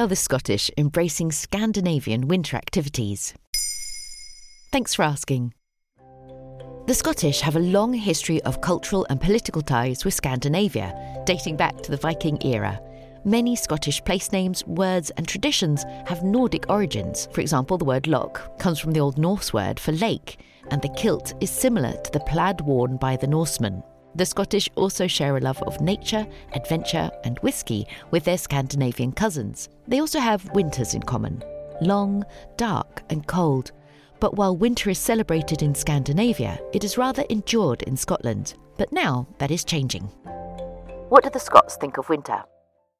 are the Scottish embracing Scandinavian winter activities? Thanks for asking. The Scottish have a long history of cultural and political ties with Scandinavia, dating back to the Viking era. Many Scottish place names, words, and traditions have Nordic origins. For example, the word loch comes from the Old Norse word for lake, and the kilt is similar to the plaid worn by the Norsemen. The Scottish also share a love of nature, adventure, and whisky with their Scandinavian cousins. They also have winters in common long, dark, and cold. But while winter is celebrated in Scandinavia, it is rather endured in Scotland. But now that is changing. What do the Scots think of winter?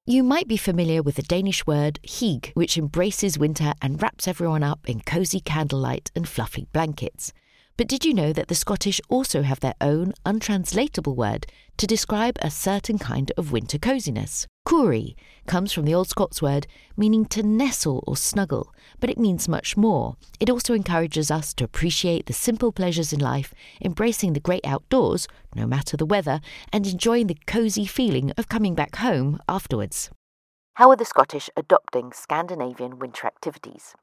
You might be familiar with the Danish word hygge, which embraces winter and wraps everyone up in cosy candlelight and fluffy blankets. But did you know that the Scottish also have their own untranslatable word to describe a certain kind of winter coziness? Coorie comes from the Old Scots word meaning to nestle or snuggle, but it means much more. It also encourages us to appreciate the simple pleasures in life, embracing the great outdoors, no matter the weather, and enjoying the cosy feeling of coming back home afterwards. How are the Scottish adopting Scandinavian winter activities?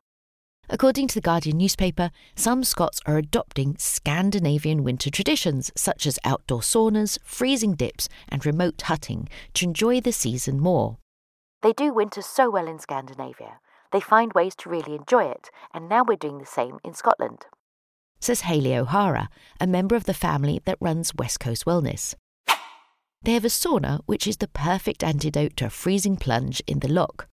According to the Guardian newspaper, some Scots are adopting Scandinavian winter traditions such as outdoor saunas, freezing dips, and remote hutting to enjoy the season more. They do winter so well in Scandinavia. They find ways to really enjoy it, and now we're doing the same in Scotland. Says Hayley O'Hara, a member of the family that runs West Coast Wellness. They have a sauna which is the perfect antidote to a freezing plunge in the loch.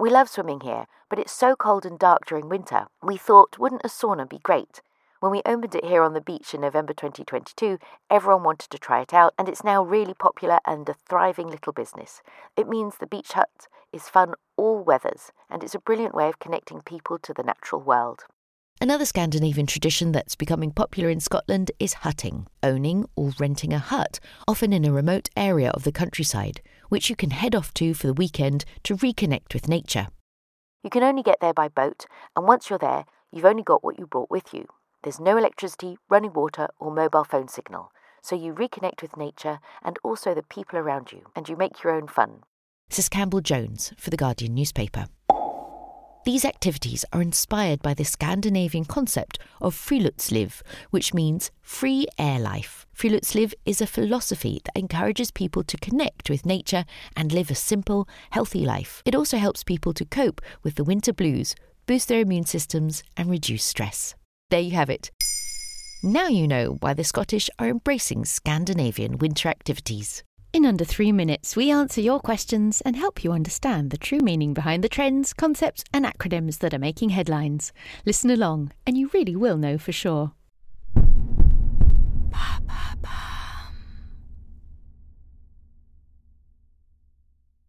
We love swimming here, but it's so cold and dark during winter. We thought, wouldn't a sauna be great? When we opened it here on the beach in November 2022, everyone wanted to try it out, and it's now really popular and a thriving little business. It means the beach hut is fun all weathers, and it's a brilliant way of connecting people to the natural world. Another Scandinavian tradition that's becoming popular in Scotland is hutting, owning or renting a hut, often in a remote area of the countryside, which you can head off to for the weekend to reconnect with nature. You can only get there by boat, and once you're there, you've only got what you brought with you. There's no electricity, running water, or mobile phone signal, so you reconnect with nature and also the people around you, and you make your own fun. Says Campbell Jones for the Guardian newspaper. These activities are inspired by the Scandinavian concept of friluftsliv, which means free air life. Friluftsliv is a philosophy that encourages people to connect with nature and live a simple, healthy life. It also helps people to cope with the winter blues, boost their immune systems, and reduce stress. There you have it. Now you know why the Scottish are embracing Scandinavian winter activities. In under three minutes, we answer your questions and help you understand the true meaning behind the trends, concepts, and acronyms that are making headlines. Listen along, and you really will know for sure.